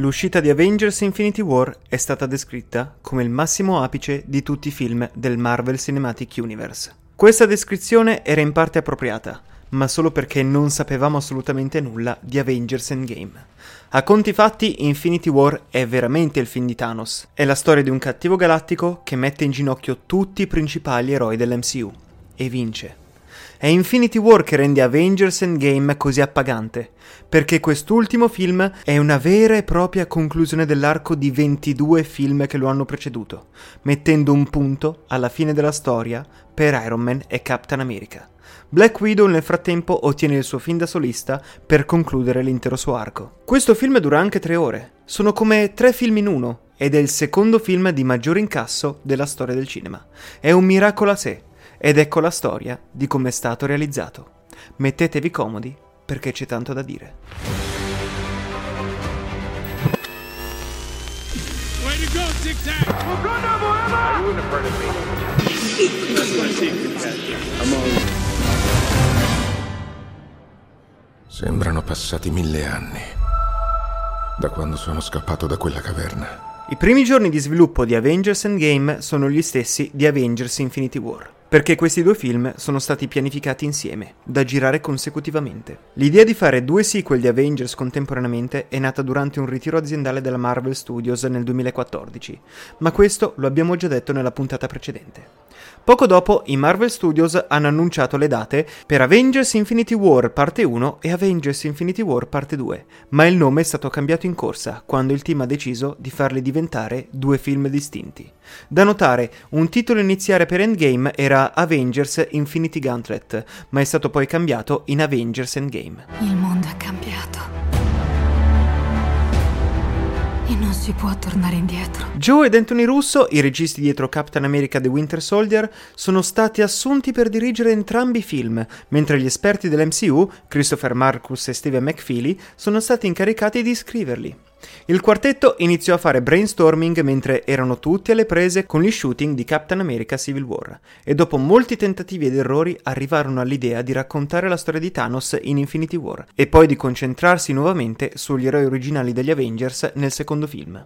L'uscita di Avengers Infinity War è stata descritta come il massimo apice di tutti i film del Marvel Cinematic Universe. Questa descrizione era in parte appropriata, ma solo perché non sapevamo assolutamente nulla di Avengers Endgame. A conti fatti, Infinity War è veramente il film di Thanos. È la storia di un cattivo galattico che mette in ginocchio tutti i principali eroi dell'MCU e vince. È Infinity War che rende Avengers Endgame così appagante, perché quest'ultimo film è una vera e propria conclusione dell'arco di 22 film che lo hanno preceduto, mettendo un punto alla fine della storia per Iron Man e Captain America. Black Widow nel frattempo ottiene il suo film da solista per concludere l'intero suo arco. Questo film dura anche tre ore, sono come tre film in uno ed è il secondo film di maggior incasso della storia del cinema. È un miracolo a sé ed ecco la storia di come è stato realizzato. Mettetevi comodi perché c'è tanto da dire. Way to go, Tic Tac! Wakanda forever! Are you in front of me? Sembrano passati mille anni da quando sono scappato da quella caverna. I primi giorni di sviluppo di Avengers Endgame sono gli stessi di Avengers Infinity War perché questi due film sono stati pianificati insieme, da girare consecutivamente. L'idea di fare due sequel di Avengers contemporaneamente è nata durante un ritiro aziendale della Marvel Studios nel 2014, ma questo lo abbiamo già detto nella puntata precedente. Poco dopo i Marvel Studios hanno annunciato le date per Avengers Infinity War parte 1 e Avengers Infinity War parte 2, ma il nome è stato cambiato in corsa quando il team ha deciso di farli diventare due film distinti. Da notare, un titolo iniziale per Endgame era Avengers Infinity Gauntlet, ma è stato poi cambiato in Avengers Endgame. Il mondo è cambiato. E non si può tornare indietro. Joe ed Anthony Russo, i registi dietro Captain America The Winter Soldier, sono stati assunti per dirigere entrambi i film, mentre gli esperti dell'MCU, Christopher Marcus e Steven McFeely, sono stati incaricati di scriverli. Il quartetto iniziò a fare brainstorming mentre erano tutti alle prese con gli shooting di Captain America Civil War e dopo molti tentativi ed errori arrivarono all'idea di raccontare la storia di Thanos in Infinity War e poi di concentrarsi nuovamente sugli eroi originali degli Avengers nel secondo film.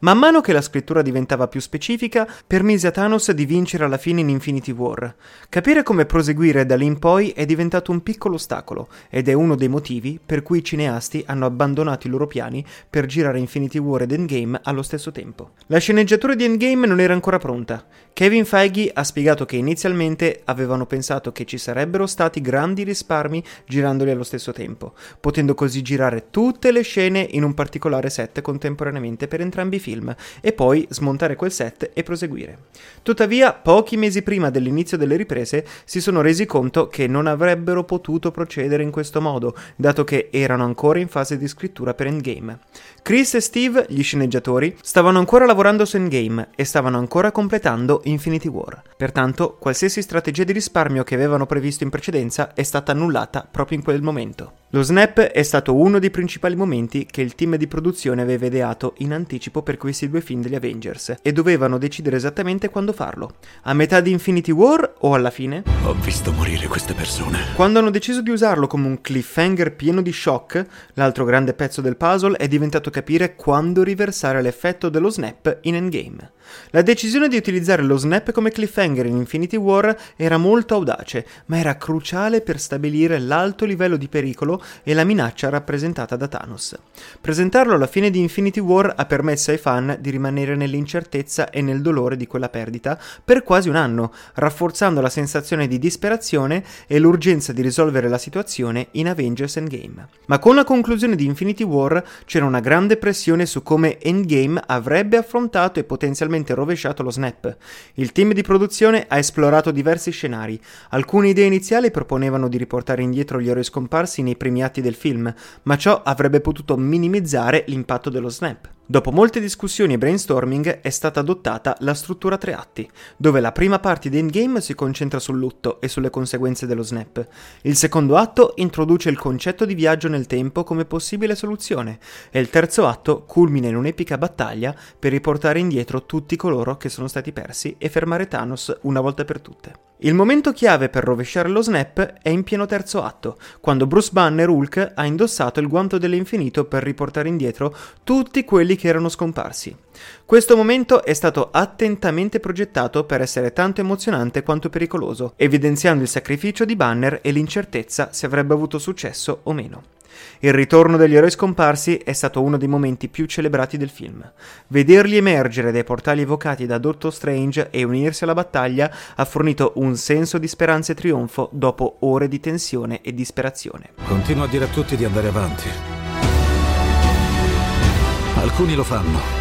Man mano che la scrittura diventava più specifica, permise a Thanos di vincere alla fine in Infinity War. Capire come proseguire da lì in poi è diventato un piccolo ostacolo ed è uno dei motivi per cui i cineasti hanno abbandonato i loro piani per girare Infinity War ed Endgame allo stesso tempo. La sceneggiatura di Endgame non era ancora pronta. Kevin Feige ha spiegato che inizialmente avevano pensato che ci sarebbero stati grandi risparmi girandoli allo stesso tempo, potendo così girare tutte le scene in un particolare set contemporaneamente per entrambi i film e poi smontare quel set e proseguire. Tuttavia, pochi mesi prima dell'inizio delle riprese si sono resi conto che non avrebbero potuto procedere in questo modo, dato che erano ancora in fase di scrittura per Endgame. Chris e Steve, gli sceneggiatori, stavano ancora lavorando su Endgame e stavano ancora completando Infinity War. Pertanto, qualsiasi strategia di risparmio che avevano previsto in precedenza è stata annullata proprio in quel momento. Lo snap è stato uno dei principali momenti che il team di produzione aveva ideato in anticipo per questi due film degli Avengers e dovevano decidere esattamente quando farlo. A metà di Infinity War o alla fine? Ho visto morire queste persone. Quando hanno deciso di usarlo come un cliffhanger pieno di shock, l'altro grande pezzo del puzzle è diventato capire quando riversare l'effetto dello snap in Endgame. La decisione di utilizzare lo snap come cliffhanger in Infinity War era molto audace, ma era cruciale per stabilire l'alto livello di pericolo e la minaccia rappresentata da Thanos. Presentarlo alla fine di Infinity War ha permesso ai fan di rimanere nell'incertezza e nel dolore di quella perdita per quasi un anno, rafforzando la sensazione di disperazione e l'urgenza di risolvere la situazione in Avengers Endgame. Ma con la conclusione di Infinity War c'era una grande pressione su come Endgame avrebbe affrontato e potenzialmente rovesciato lo snap. Il team di produzione ha esplorato diversi scenari. Alcune idee iniziali proponevano di riportare indietro gli eroi scomparsi nei primi atti del film, ma ciò avrebbe potuto minimizzare l'impatto dello snap. Dopo molte discussioni e brainstorming è stata adottata la struttura tre atti, dove la prima parte di Endgame si concentra sul lutto e sulle conseguenze dello snap. Il secondo atto introduce il concetto di viaggio nel tempo come possibile soluzione e il terzo atto culmina in un'epica battaglia per riportare indietro tutti coloro che sono stati persi e fermare Thanos una volta per tutte. Il momento chiave per rovesciare lo snap è in pieno terzo atto, quando Bruce Banner Hulk ha indossato il guanto dell'infinito per riportare indietro tutti quelli che erano scomparsi. Questo momento è stato attentamente progettato per essere tanto emozionante quanto pericoloso, evidenziando il sacrificio di Banner e l'incertezza se avrebbe avuto successo o meno. Il ritorno degli eroi scomparsi è stato uno dei momenti più celebrati del film. Vederli emergere dai portali evocati da Doctor Strange e unirsi alla battaglia ha fornito un senso di speranza e trionfo dopo ore di tensione e disperazione. Continuo a dire a tutti di andare avanti. Alcuni lo fanno,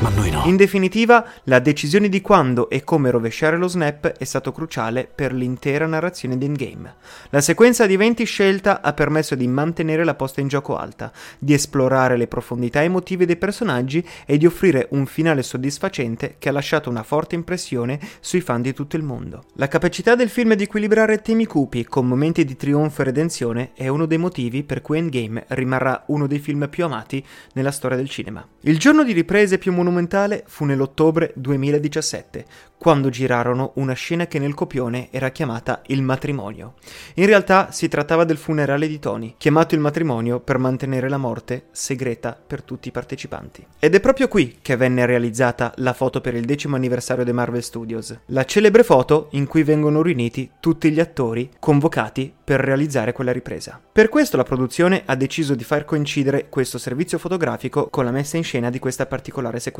ma noi no. In definitiva, la decisione di quando e come rovesciare lo snap è stato cruciale per l'intera narrazione di Endgame. La sequenza di eventi scelta ha permesso di mantenere la posta in gioco alta, di esplorare le profondità emotive dei personaggi e di offrire un finale soddisfacente che ha lasciato una forte impressione sui fan di tutto il mondo. La capacità del film di equilibrare temi cupi con momenti di trionfo e redenzione è uno dei motivi per cui Endgame rimarrà uno dei film più amati nella storia del cinema. Il giorno di riprese più monumentali monumentale fu nell'ottobre 2017, quando girarono una scena che nel copione era chiamata il matrimonio. In realtà si trattava del funerale di Tony, chiamato il matrimonio per mantenere la morte segreta per tutti i partecipanti. Ed è proprio qui che venne realizzata la foto per il decimo anniversario dei Marvel Studios, la celebre foto in cui vengono riuniti tutti gli attori convocati per realizzare quella ripresa. Per questo la produzione ha deciso di far coincidere questo servizio fotografico con la messa in scena di questa particolare sequenza,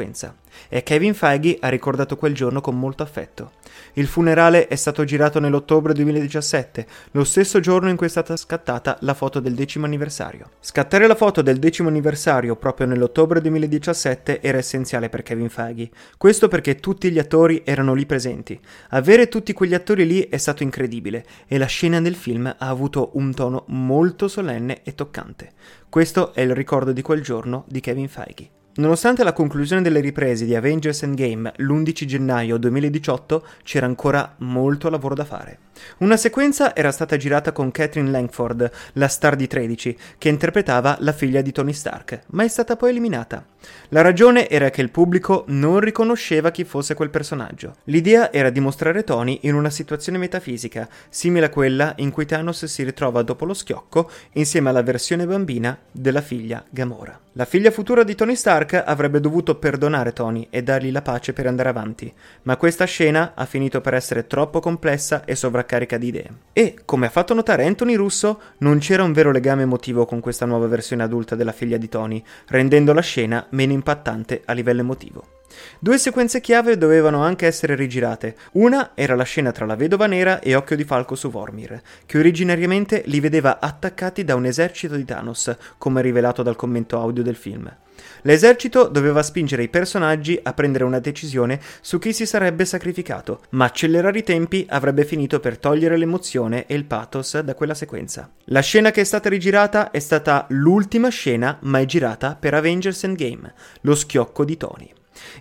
e Kevin Feige ha ricordato quel giorno con molto affetto. Il funerale è stato girato nell'ottobre 2017, lo stesso giorno in cui è stata scattata la foto del decimo anniversario. Scattare la foto del decimo anniversario proprio nell'ottobre 2017 era essenziale per Kevin Feige. Questo perché tutti gli attori erano lì presenti. Avere tutti quegli attori lì è stato incredibile e la scena del film ha avuto un tono molto solenne e toccante. Questo è il ricordo di quel giorno di Kevin Feige. Nonostante la conclusione delle riprese di Avengers Endgame l'11 gennaio 2018, c'era ancora molto lavoro da fare. Una sequenza era stata girata con Catherine Langford, la star di 13, che interpretava la figlia di Tony Stark, ma è stata poi eliminata. La ragione era che il pubblico non riconosceva chi fosse quel personaggio. L'idea era di mostrare Tony in una situazione metafisica, simile a quella in cui Thanos si ritrova dopo lo schiocco insieme alla versione bambina della figlia Gamora. La figlia futura di Tony Stark avrebbe dovuto perdonare Tony e dargli la pace per andare avanti, ma questa scena ha finito per essere troppo complessa e sovraccarica di idee. E, come ha fatto notare Anthony Russo, non c'era un vero legame emotivo con questa nuova versione adulta della figlia di Tony, rendendo la scena meno impattante a livello emotivo. Due sequenze chiave dovevano anche essere rigirate. Una era la scena tra la vedova nera e Occhio di Falco su Vormir, che originariamente li vedeva attaccati da un esercito di Thanos, come rivelato dal commento audio del film. L'esercito doveva spingere i personaggi a prendere una decisione su chi si sarebbe sacrificato, ma accelerare i tempi avrebbe finito per togliere l'emozione e il pathos da quella sequenza. La scena che è stata rigirata è stata l'ultima scena mai girata per Avengers Endgame, lo schiocco di Tony.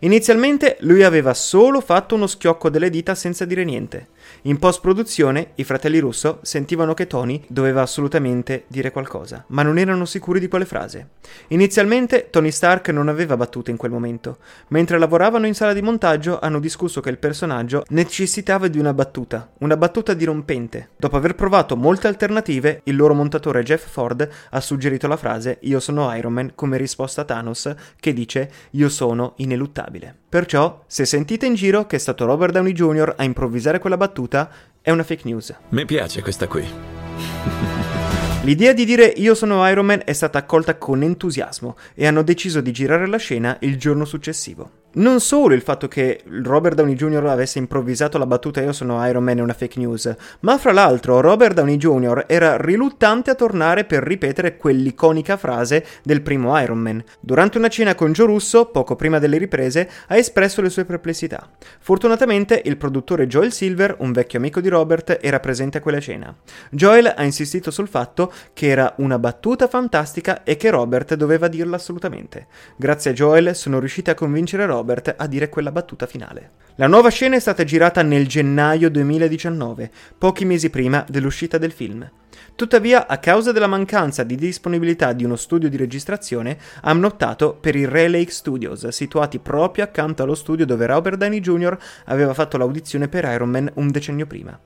Inizialmente lui aveva solo fatto uno schiocco delle dita senza dire niente. In post-produzione i fratelli Russo sentivano che Tony doveva assolutamente dire qualcosa, ma non erano sicuri di quale frase. Inizialmente Tony Stark non aveva battute in quel momento. Mentre lavoravano in sala di montaggio hanno discusso che il personaggio necessitava di una battuta, una battuta dirompente. Dopo aver provato molte alternative, il loro montatore Jeff Ford ha suggerito la frase Io sono Iron Man come risposta a Thanos che dice Io sono ineluttabile. Perciò, se sentite in giro che è stato Robert Downey Jr. a improvvisare quella battuta, è una fake news. Mi piace questa qui. L'idea di dire io sono Iron Man è stata accolta con entusiasmo e hanno deciso di girare la scena il giorno successivo. Non solo il fatto che Robert Downey Jr. avesse improvvisato la battuta io sono Iron Man è una fake news, ma fra l'altro Robert Downey Jr. era riluttante a tornare per ripetere quell'iconica frase del primo Iron Man. Durante una cena con Joe Russo, poco prima delle riprese, ha espresso le sue perplessità. Fortunatamente il produttore Joel Silver, un vecchio amico di Robert, era presente a quella cena. Joel ha insistito sul fatto che era una battuta fantastica e che Robert doveva dirla assolutamente. Grazie a Joel sono riusciti a convincere Robert Robert a dire quella battuta finale. La nuova scena è stata girata nel gennaio 2019, pochi mesi prima dell'uscita del film. Tuttavia, a causa della mancanza di disponibilità di uno studio di registrazione, hanno optato per i Ray Lake Studios, situati proprio accanto allo studio dove Robert Downey Jr. aveva fatto l'audizione per Iron Man un decennio prima.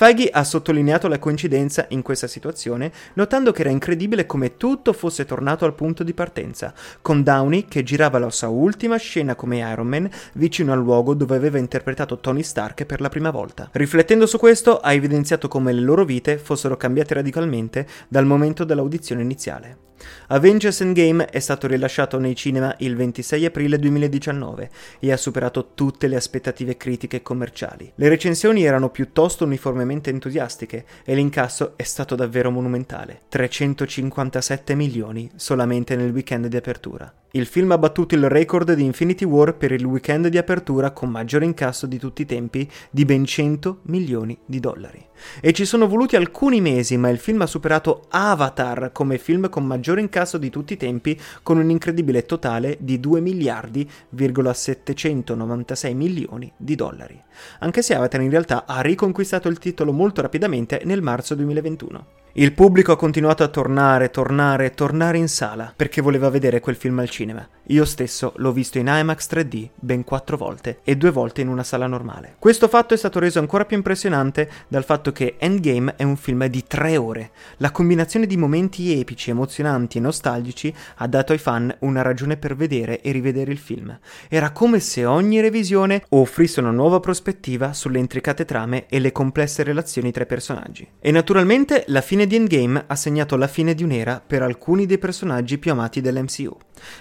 Feige ha sottolineato la coincidenza in questa situazione, notando che era incredibile come tutto fosse tornato al punto di partenza, con Downey che girava la sua ultima scena come Iron Man vicino al luogo dove aveva interpretato Tony Stark per la prima volta. Riflettendo su questo, ha evidenziato come le loro vite fossero cambiate radicalmente dal momento dell'audizione iniziale. Avengers Endgame è stato rilasciato nei cinema il 26 aprile 2019 e ha superato tutte le aspettative critiche e commerciali. Le recensioni erano piuttosto uniformemente entusiastiche e l'incasso è stato davvero monumentale. 357 milioni solamente nel weekend di apertura. Il film ha battuto il record di Infinity War per il weekend di apertura con maggiore incasso di tutti i tempi di ben 100 milioni di dollari. E ci sono voluti alcuni mesi, ma il film ha superato Avatar come film con maggiore incasso di tutti i tempi con un incredibile totale di 2 miliardi,796 milioni di dollari. Anche se Avatar in realtà ha riconquistato il titolo molto rapidamente nel marzo 2021. Il pubblico ha continuato a tornare, tornare, tornare in sala perché voleva vedere quel film al cinema. Io stesso l'ho visto in IMAX 3D ben quattro volte e due volte in una sala normale. Questo fatto è stato reso ancora più impressionante dal fatto che Endgame è un film di tre ore. La combinazione di momenti epici, emozionanti e nostalgici ha dato ai fan una ragione per vedere e rivedere il film. Era come se ogni revisione offrisse una nuova prospettiva sulle intricate trame e le complesse relazioni tra i personaggi. E naturalmente la fine fine di Endgame ha segnato la fine di un'era per alcuni dei personaggi più amati dell'MCU.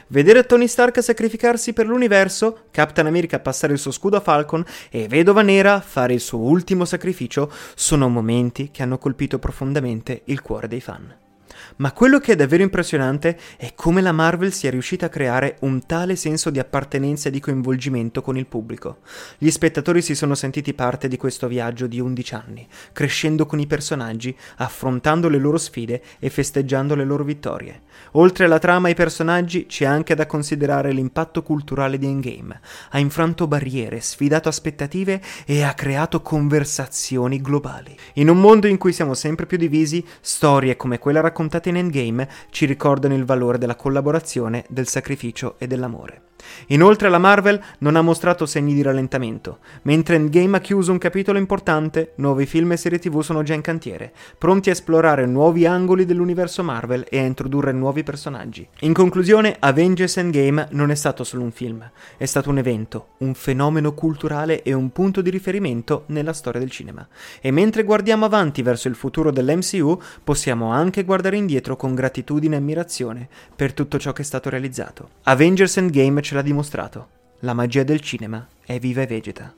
Vedere Tony Stark sacrificarsi per l'universo, Captain America passare il suo scudo a Falcon e Vedova Nera fare il suo ultimo sacrificio sono momenti che hanno colpito profondamente il cuore dei fan. Ma quello che è davvero impressionante è come la Marvel sia riuscita a creare un tale senso di appartenenza e di coinvolgimento con il pubblico. Gli spettatori si sono sentiti parte di questo viaggio di 11 anni, crescendo con i personaggi, affrontando le loro sfide e festeggiando le loro vittorie. Oltre alla trama e ai personaggi c'è anche da considerare l'impatto culturale di Endgame. Ha infranto barriere, sfidato aspettative e ha creato conversazioni globali. In un mondo in cui siamo sempre più divisi, storie come quella raccontata raccontate in Endgame ci ricordano il valore della collaborazione, del sacrificio e dell'amore. Inoltre la Marvel non ha mostrato segni di rallentamento. Mentre Endgame ha chiuso un capitolo importante, nuovi film e serie tv sono già in cantiere, pronti a esplorare nuovi angoli dell'universo Marvel e a introdurre nuovi personaggi. In conclusione, Avengers Endgame non è stato solo un film, è stato un evento, un fenomeno culturale e un punto di riferimento nella storia del cinema. E mentre guardiamo avanti verso il futuro dell'MCU, possiamo anche guardare indietro con gratitudine e ammirazione per tutto ciò che è stato realizzato. Avengers Endgame ce l'ha dimostrato. La magia del cinema è viva e vegeta.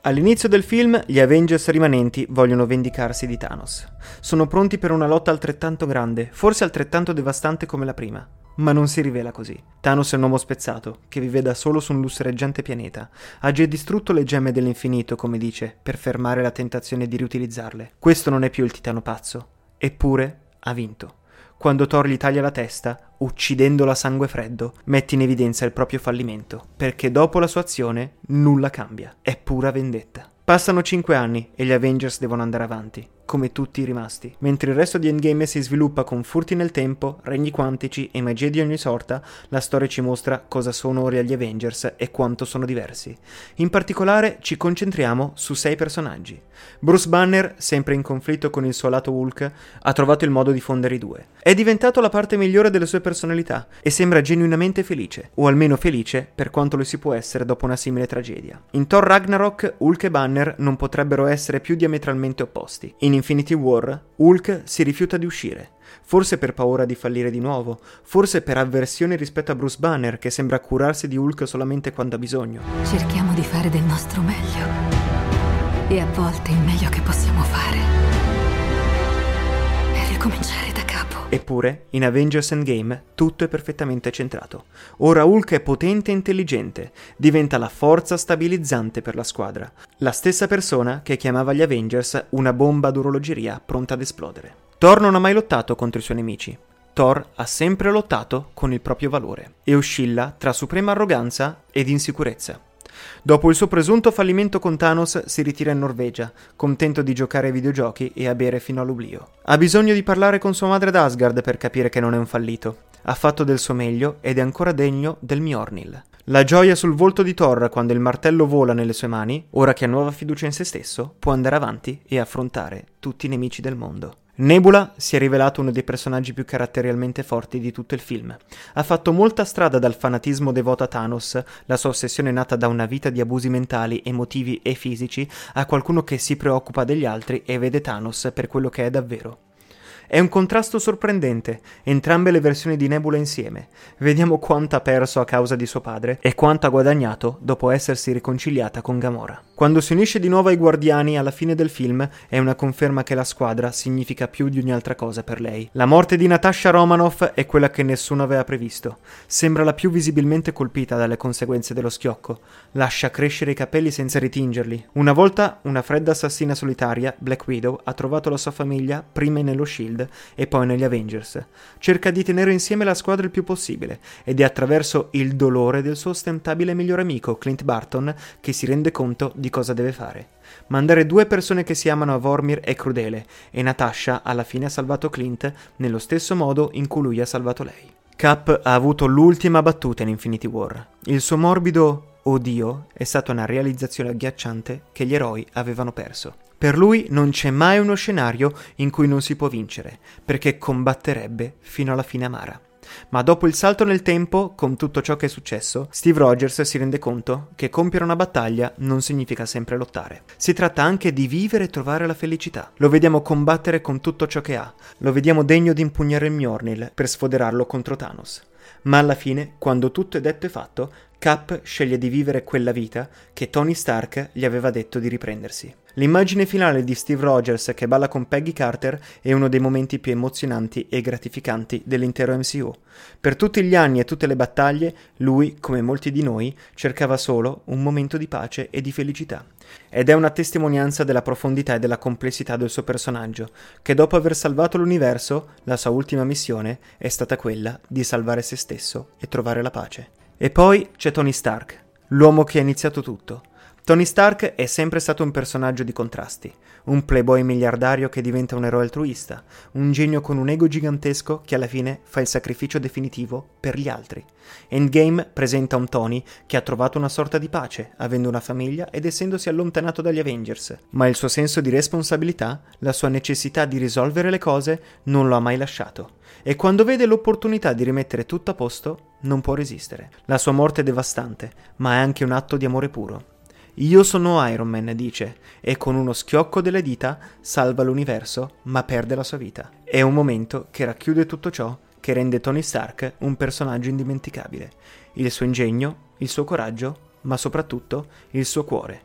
All'inizio del film gli Avengers rimanenti vogliono vendicarsi di Thanos. Sono pronti per una lotta altrettanto grande, forse altrettanto devastante come la prima. Ma non si rivela così. Thanos è un uomo spezzato, che vive da solo su un lussureggiante pianeta. Ha già distrutto le gemme dell'infinito, come dice, per fermare la tentazione di riutilizzarle. Questo non è più il titano pazzo. Eppure ha vinto quando Thor gli taglia la testa, uccidendolo a sangue freddo, mette in evidenza il proprio fallimento, perché dopo la sua azione nulla cambia, è pura vendetta. Passano 5 anni e gli Avengers devono andare avanti come tutti i rimasti. Mentre il resto di Endgame si sviluppa con furti nel tempo, regni quantici e magie di ogni sorta, la storia ci mostra cosa sono ora gli Avengers e quanto sono diversi. In particolare ci concentriamo su sei personaggi. Bruce Banner, sempre in conflitto con il suo lato Hulk, ha trovato il modo di fondere i due. È diventato la parte migliore delle sue personalità e sembra genuinamente felice, o almeno felice per quanto lo si può essere dopo una simile tragedia. In Thor Ragnarok, Hulk e Banner non potrebbero essere più diametralmente opposti. In Infinity War, Hulk si rifiuta di uscire, forse per paura di fallire di nuovo, forse per avversione rispetto a Bruce Banner che sembra curarsi di Hulk solamente quando ha bisogno. Cerchiamo di fare del nostro meglio e a volte il meglio che possiamo Eppure, in Avengers Endgame tutto è perfettamente centrato. Ora Hulk è potente e intelligente, diventa la forza stabilizzante per la squadra, la stessa persona che chiamava gli Avengers una bomba ad orologeria pronta ad esplodere. Thor non ha mai lottato contro i suoi nemici. Thor ha sempre lottato con il proprio valore e oscilla tra suprema arroganza ed insicurezza. Dopo il suo presunto fallimento con Thanos si ritira in Norvegia, contento di giocare ai videogiochi e a bere fino all'oblio. Ha bisogno di parlare con sua madre ad Asgard per capire che non è un fallito. Ha fatto del suo meglio ed è ancora degno del Mjornil. La gioia sul volto di Thor quando il martello vola nelle sue mani, ora che ha nuova fiducia in se stesso, può andare avanti e affrontare tutti i nemici del mondo. Nebula si è rivelato uno dei personaggi più caratterialmente forti di tutto il film. Ha fatto molta strada dal fanatismo devoto a Thanos, la sua ossessione nata da una vita di abusi mentali, emotivi e fisici, a qualcuno che si preoccupa degli altri e vede Thanos per quello che è davvero. È un contrasto sorprendente, entrambe le versioni di Nebula insieme. Vediamo quanto ha perso a causa di suo padre e quanto ha guadagnato dopo essersi riconciliata con Gamora. Quando si unisce di nuovo ai Guardiani alla fine del film è una conferma che la squadra significa più di ogni altra cosa per lei. La morte di Natasha Romanoff è quella che nessuno aveva previsto. Sembra la più visibilmente colpita dalle conseguenze dello schiocco. Lascia crescere i capelli senza ritingerli. Una volta una fredda assassina solitaria, Black Widow, ha trovato la sua famiglia prima nello Shield e poi negli Avengers. Cerca di tenere insieme la squadra il più possibile ed è attraverso il dolore del suo ostentabile migliore amico, Clint Barton, che si rende conto di cosa deve fare. Mandare due persone che si amano a Vormir è crudele e Natasha alla fine ha salvato Clint nello stesso modo in cui lui ha salvato lei. Cap ha avuto l'ultima battuta in Infinity War. Il suo morbido Oh Dio è stata una realizzazione agghiacciante che gli eroi avevano perso. Per lui non c'è mai uno scenario in cui non si può vincere, perché combatterebbe fino alla fine amara. Ma dopo il salto nel tempo, con tutto ciò che è successo, Steve Rogers si rende conto che compiere una battaglia non significa sempre lottare. Si tratta anche di vivere e trovare la felicità. Lo vediamo combattere con tutto ciò che ha, lo vediamo degno di impugnare il Mjornil per sfoderarlo contro Thanos. Ma alla fine, quando tutto è detto e fatto, Cap sceglie di vivere quella vita che Tony Stark gli aveva detto di riprendersi. L'immagine finale di Steve Rogers che balla con Peggy Carter è uno dei momenti più emozionanti e gratificanti dell'intero MCU. Per tutti gli anni e tutte le battaglie, lui, come molti di noi, cercava solo un momento di pace e di felicità. Ed è una testimonianza della profondità e della complessità del suo personaggio, che dopo aver salvato l'universo, la sua ultima missione è stata quella di salvare se stesso e trovare la pace. E poi c'è Tony Stark, l'uomo che ha iniziato tutto. Tony Stark è sempre stato un personaggio di contrasti, un playboy miliardario che diventa un eroe altruista, un genio con un ego gigantesco che alla fine fa il sacrificio definitivo per gli altri. Endgame presenta un Tony che ha trovato una sorta di pace, avendo una famiglia ed essendosi allontanato dagli Avengers, ma il suo senso di responsabilità, la sua necessità di risolvere le cose non lo ha mai lasciato e quando vede l'opportunità di rimettere tutto a posto, non può resistere. La sua morte è devastante, ma è anche un atto di amore puro. Io sono Iron Man, dice, e con uno schiocco delle dita salva l'universo, ma perde la sua vita. È un momento che racchiude tutto ciò che rende Tony Stark un personaggio indimenticabile. Il suo ingegno, il suo coraggio, ma soprattutto il suo cuore.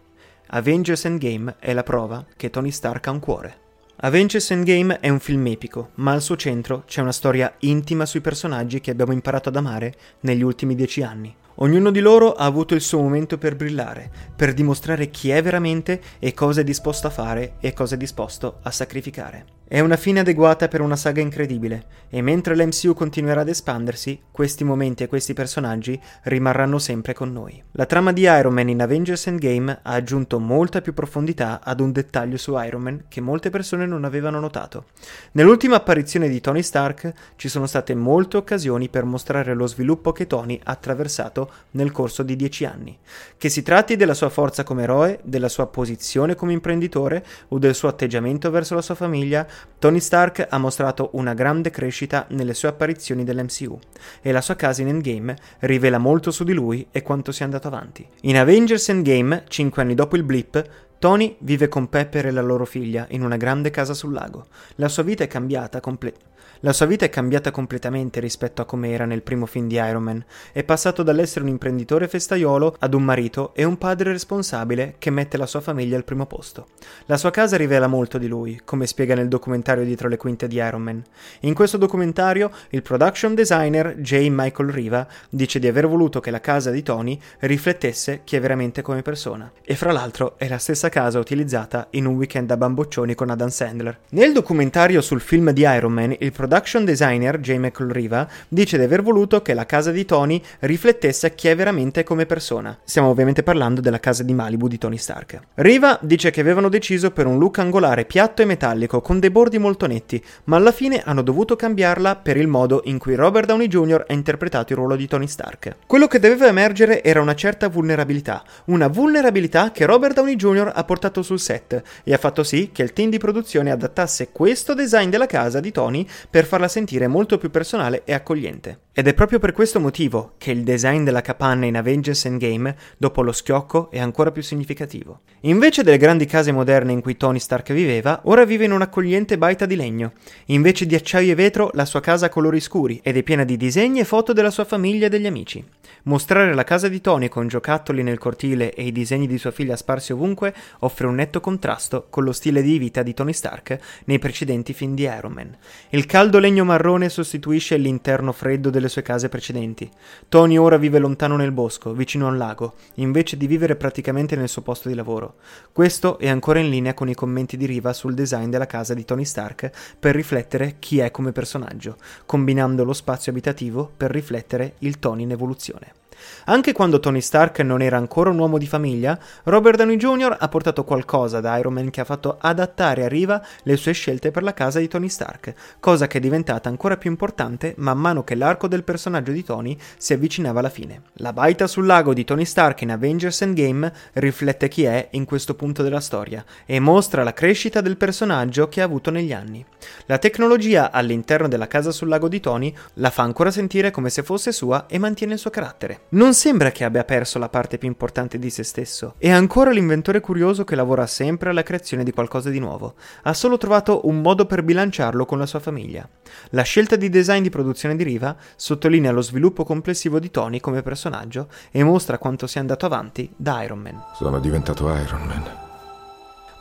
Avengers Endgame è la prova che Tony Stark ha un cuore. Avengers Endgame è un film epico, ma al suo centro c'è una storia intima sui personaggi che abbiamo imparato ad amare negli ultimi dieci anni. Ognuno di loro ha avuto il suo momento per brillare, per dimostrare chi è veramente e cosa è disposto a fare e cosa è disposto a sacrificare. È una fine adeguata per una saga incredibile, e mentre l'MCU continuerà ad espandersi, questi momenti e questi personaggi rimarranno sempre con noi. La trama di Iron Man in Avengers Endgame ha aggiunto molta più profondità ad un dettaglio su Iron Man che molte persone non avevano notato. Nell'ultima apparizione di Tony Stark ci sono state molte occasioni per mostrare lo sviluppo che Tony ha attraversato nel corso di dieci anni. Che si tratti della sua forza come eroe, della sua posizione come imprenditore o del suo atteggiamento verso la sua famiglia, Tony Stark ha mostrato una grande crescita nelle sue apparizioni dell'MCU e la sua casa in Endgame rivela molto su di lui e quanto sia andato avanti. In Avengers Endgame, cinque anni dopo il blip, Tony vive con Pepper e la loro figlia in una grande casa sul lago. La sua vita è cambiata completamente. La sua vita è cambiata completamente rispetto a come era nel primo film di Iron Man. È passato dall'essere un imprenditore festaiolo ad un marito e un padre responsabile che mette la sua famiglia al primo posto. La sua casa rivela molto di lui, come spiega nel documentario dietro le quinte di Iron Man. In questo documentario, il production designer J. Michael Riva dice di aver voluto che la casa di Tony riflettesse chi è veramente come persona. E fra l'altro è la stessa casa utilizzata in un weekend a bamboccioni con Adam Sandler. Nel documentario sul film di Iron Man, il Il production designer, J. McIlriva, dice di aver voluto che la casa di Tony riflettesse chi è veramente come persona. Stiamo ovviamente parlando della casa di Malibu di Tony Stark. Riva dice che avevano deciso per un look angolare piatto e metallico con dei bordi molto netti, ma alla fine hanno dovuto cambiarla per il modo in cui Robert Downey Jr. ha interpretato il ruolo di Tony Stark. Quello che doveva emergere era una certa vulnerabilità, una vulnerabilità che Robert Downey Jr. ha portato sul set e ha fatto sì che il team di produzione adattasse questo design della casa di Tony per farla sentire molto più personale e accogliente. Ed è proprio per questo motivo che il design della capanna in Avengers Endgame, dopo lo schiocco, è ancora più significativo. Invece delle grandi case moderne in cui Tony Stark viveva, ora vive in un'accogliente baita di legno. Invece di acciaio e vetro, la sua casa ha colori scuri ed è piena di disegni e foto della sua famiglia e degli amici. Mostrare la casa di Tony con giocattoli nel cortile e i disegni di sua figlia sparsi ovunque offre un netto contrasto con lo stile di vita di Tony Stark nei precedenti film di Iron Man. Il caldo legno marrone sostituisce l'interno freddo del delle sue case precedenti. Tony ora vive lontano nel bosco, vicino a un lago, invece di vivere praticamente nel suo posto di lavoro. Questo è ancora in linea con i commenti di Riva sul design della casa di Tony Stark per riflettere chi è come personaggio, combinando lo spazio abitativo per riflettere il Tony in evoluzione. Anche quando Tony Stark non era ancora un uomo di famiglia, Robert Downey Jr. ha portato qualcosa da Iron Man che ha fatto adattare a Riva le sue scelte per la casa di Tony Stark, cosa che è diventata ancora più importante man mano che l'arco del personaggio di Tony si avvicinava alla fine. La baita sul lago di Tony Stark in Avengers Endgame riflette chi è in questo punto della storia e mostra la crescita del personaggio che ha avuto negli anni. La tecnologia all'interno della casa sul lago di Tony la fa ancora sentire come se fosse sua e mantiene il suo carattere. Non sembra che abbia perso la parte più importante di se stesso. È ancora l'inventore curioso che lavora sempre alla creazione di qualcosa di nuovo. Ha solo trovato un modo per bilanciarlo con la sua famiglia. La scelta di design di produzione di Riva sottolinea lo sviluppo complessivo di Tony come personaggio e mostra quanto sia andato avanti da Iron Man. Sono diventato Iron Man.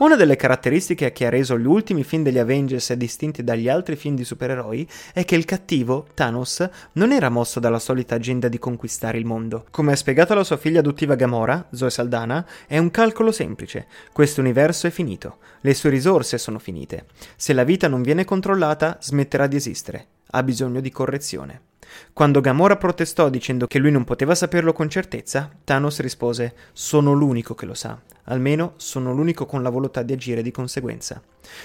Una delle caratteristiche che ha reso gli ultimi film degli Avengers distinti dagli altri film di supereroi è che il cattivo, Thanos, non era mosso dalla solita agenda di conquistare il mondo. Come ha spiegato la sua figlia adottiva Gamora, Zoe Saldana, è un calcolo semplice. Questo universo è finito, le sue risorse sono finite. Se la vita non viene controllata, smetterà di esistere. Ha bisogno di correzione. Quando Gamora protestò dicendo che lui non poteva saperlo con certezza, Thanos rispose: Sono l'unico che lo sa. Almeno sono l'unico con la volontà di agire di conseguenza.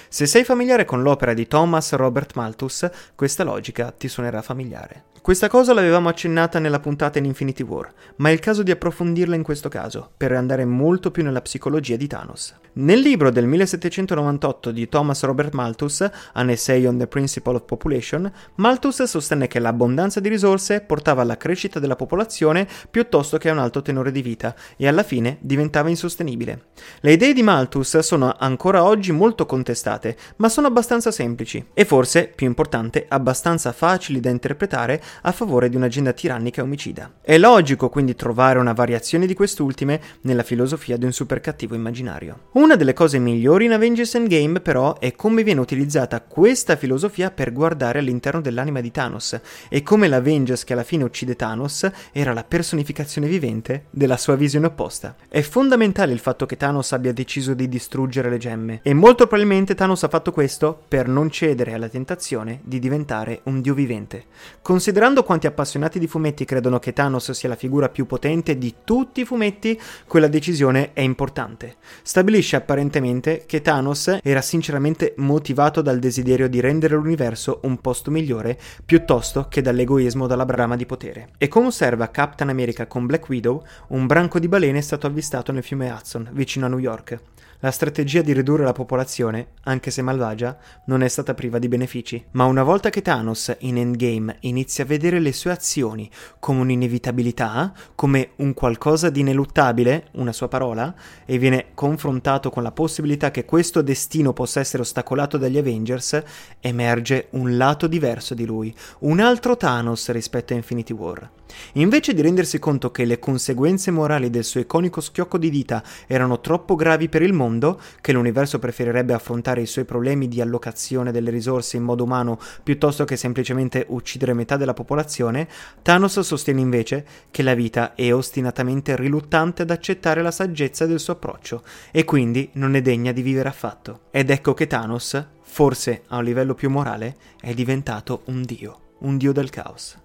Se sei familiare con l'opera di Thomas Robert Malthus, questa logica ti suonerà familiare. Questa cosa l'avevamo accennata nella puntata in Infinity War, ma è il caso di approfondirla in questo caso, per andare molto più nella psicologia di Thanos. Nel libro del 1798 di Thomas Robert Malthus, An Essay on the Principle of Population, Malthus sostenne che l'abbondanza di risorse portava alla crescita della popolazione piuttosto che a un alto tenore di vita, e alla fine diventava insostenibile. Le idee di Malthus sono ancora oggi molto contestate, ma sono abbastanza semplici, e forse, più importante, abbastanza facili da interpretare a favore di un'agenda tirannica e omicida. È logico quindi trovare una variazione di quest'ultime nella filosofia di un supercattivo immaginario. Una delle cose migliori in Avengers Endgame però è come viene utilizzata questa filosofia per guardare all'interno dell'anima di Thanos e come l'Avengers che alla fine uccide Thanos era la personificazione vivente della sua visione opposta. È fondamentale il fatto che Thanos abbia deciso di distruggere le gemme e molto probabilmente Thanos ha fatto questo per non cedere alla tentazione di diventare un dio vivente. Considerando Considerando quanti appassionati di fumetti credono che Thanos sia la figura più potente di tutti i fumetti, quella decisione è importante. Stabilisce apparentemente che Thanos era sinceramente motivato dal desiderio di rendere l'universo un posto migliore piuttosto che dall'egoismo o dalla brama di potere. E come osserva Captain America con Black Widow, un branco di balene è stato avvistato nel fiume Hudson, vicino a New York. La strategia di ridurre la popolazione, anche se malvagia, non è stata priva di benefici. Ma una volta che Thanos in Endgame inizia a vedere le sue azioni come un'inevitabilità, come un qualcosa di ineluttabile, una sua parola, e viene confrontato con la possibilità che questo destino possa essere ostacolato dagli Avengers, emerge un lato diverso di lui, un altro Thanos rispetto a Infinity War. Invece di rendersi conto che le conseguenze morali del suo iconico schiocco di dita erano troppo gravi per il mondo, che l'universo preferirebbe affrontare i suoi problemi di allocazione delle risorse in modo umano piuttosto che semplicemente uccidere metà della popolazione, Thanos sostiene invece che la vita è ostinatamente riluttante ad accettare la saggezza del suo approccio e quindi non è degna di vivere affatto. Ed ecco che Thanos forse a un livello più morale, è diventato un dio, un dio del caos.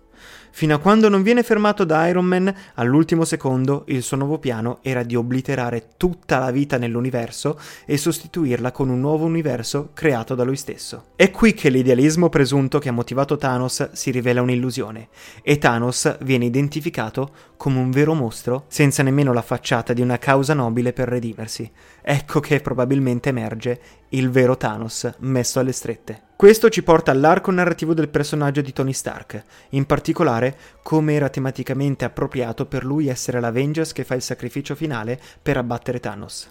Fino a quando non viene fermato da Iron Man, all'ultimo secondo il suo nuovo piano era di obliterare tutta la vita nell'universo e sostituirla con un nuovo universo creato da lui stesso. È qui che l'idealismo presunto che ha motivato Thanos si rivela un'illusione, e Thanos viene identificato come un vero mostro senza nemmeno la facciata di una causa nobile per redimersi. Ecco che probabilmente emerge il vero Thanos messo alle strette. Questo ci porta all'arco narrativo del personaggio di Tony Stark, in particolare come era tematicamente appropriato per lui essere l'Avengers che fa il sacrificio finale per abbattere Thanos.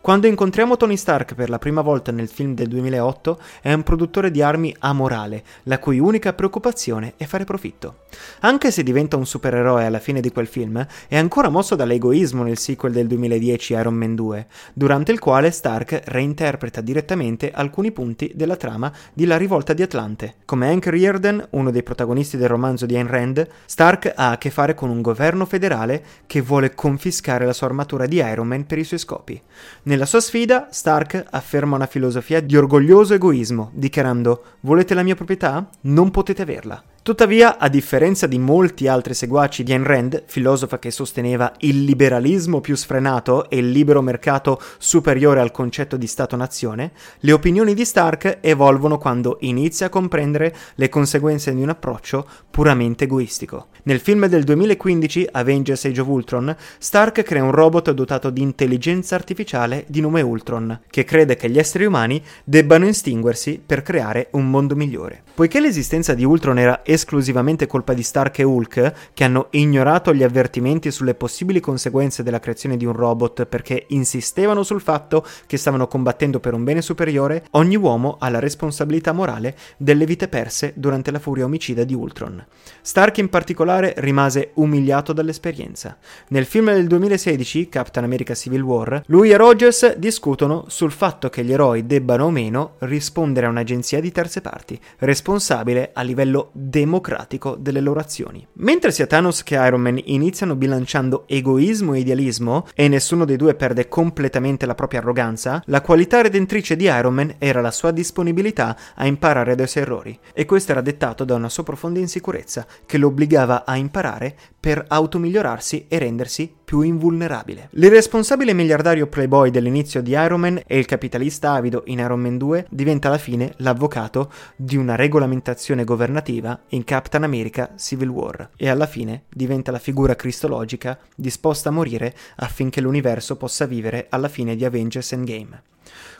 Quando incontriamo Tony Stark per la prima volta nel film del 2008, è un produttore di armi amorale, la cui unica preoccupazione è fare profitto. Anche se diventa un supereroe alla fine di quel film, è ancora mosso dall'egoismo nel sequel del 2010 Iron Man 2, durante il quale Stark reinterpreta direttamente alcuni punti della trama di La rivolta di Atlante. Come Hank Reardon, uno dei protagonisti del romanzo di Ayn Rand, Stark ha a che fare con un governo federale che vuole confiscare la sua armatura di Iron Man per i suoi scopi. Nella sua sfida, Stark afferma una filosofia di orgoglioso egoismo, dichiarando: Volete la mia proprietà? Non potete averla. Tuttavia, a differenza di molti altri seguaci di Ayn Rand, filosofa che sosteneva il liberalismo più sfrenato e il libero mercato superiore al concetto di Stato-nazione, le opinioni di Stark evolvono quando inizia a comprendere le conseguenze di un approccio puramente egoistico. Nel film del 2015, Avengers Age of Ultron, Stark crea un robot dotato di intelligenza artificiale di nome Ultron, che crede che gli esseri umani debbano estinguersi per creare un mondo migliore. Poiché l'esistenza di Ultron era esclusivamente colpa di Stark e Hulk, che hanno ignorato gli avvertimenti sulle possibili conseguenze della creazione di un robot perché insistevano sul fatto che stavano combattendo per un bene superiore, ogni uomo ha la responsabilità morale delle vite perse durante la furia omicida di Ultron. Stark in particolare rimase umiliato dall'esperienza. Nel film del 2016, Captain America Civil War, lui e Rogers discutono sul fatto che gli eroi debbano o meno rispondere a un'agenzia di terze parti, responsabile a livello democratico democratico delle loro azioni. Mentre sia Thanos che Iron Man iniziano bilanciando egoismo e idealismo, e nessuno dei due perde completamente la propria arroganza, la qualità redentrice di Iron Man era la sua disponibilità a imparare dai suoi errori, e questo era dettato da una sua profonda insicurezza che lo obbligava a imparare per automigliorarsi e rendersi più invulnerabile. L'irresponsabile miliardario playboy dell'inizio di Iron Man e il capitalista avido in Iron Man 2 diventa alla fine l'avvocato di una regolamentazione governativa in Captain America Civil War e alla fine diventa la figura cristologica disposta a morire affinché l'universo possa vivere alla fine di Avengers Endgame.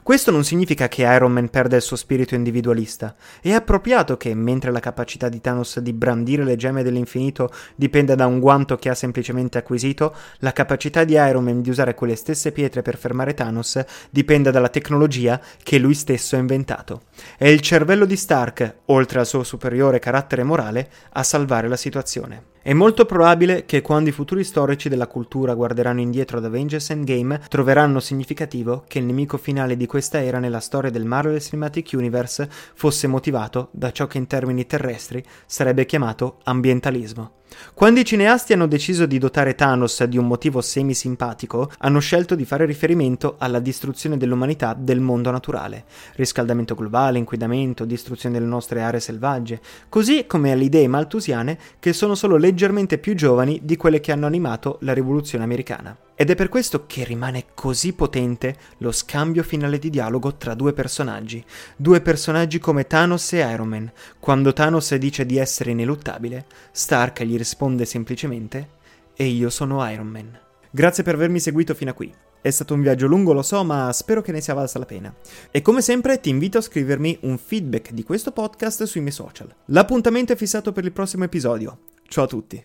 Questo non significa che Iron Man perda il suo spirito individualista. È appropriato che, mentre la capacità di Thanos di brandire le gemme dell'infinito dipende da un guanto che ha semplicemente acquisito, la capacità di Iron Man di usare quelle stesse pietre per fermare Thanos dipenda dalla tecnologia che lui stesso ha inventato. È il cervello di Stark, oltre al suo superiore carattere morale, a salvare la situazione. È molto probabile che quando i futuri storici della cultura guarderanno indietro ad Avengers Endgame troveranno significativo che il nemico finale di questa era nella storia del Marvel Cinematic Universe fosse motivato da ciò che in termini terrestri sarebbe chiamato ambientalismo. Quando i cineasti hanno deciso di dotare Thanos di un motivo semi-simpatico, hanno scelto di fare riferimento alla distruzione dell'umanità del mondo naturale, riscaldamento globale, inquinamento, distruzione delle nostre aree selvagge, così come alle idee maltusiane che sono solo leggermente più giovani di quelle che hanno animato la rivoluzione americana. Ed è per questo che rimane così potente lo scambio finale di dialogo tra due personaggi, due personaggi come Thanos e Iron Man. Quando Thanos dice di essere ineluttabile, Stark gli risponde semplicemente e io sono Iron Man. Grazie per avermi seguito fino a qui. È stato un viaggio lungo, lo so, ma spero che ne sia valsa la pena. E come sempre ti invito a scrivermi un feedback di questo podcast sui miei social. L'appuntamento è fissato per il prossimo episodio. Ciao a tutti.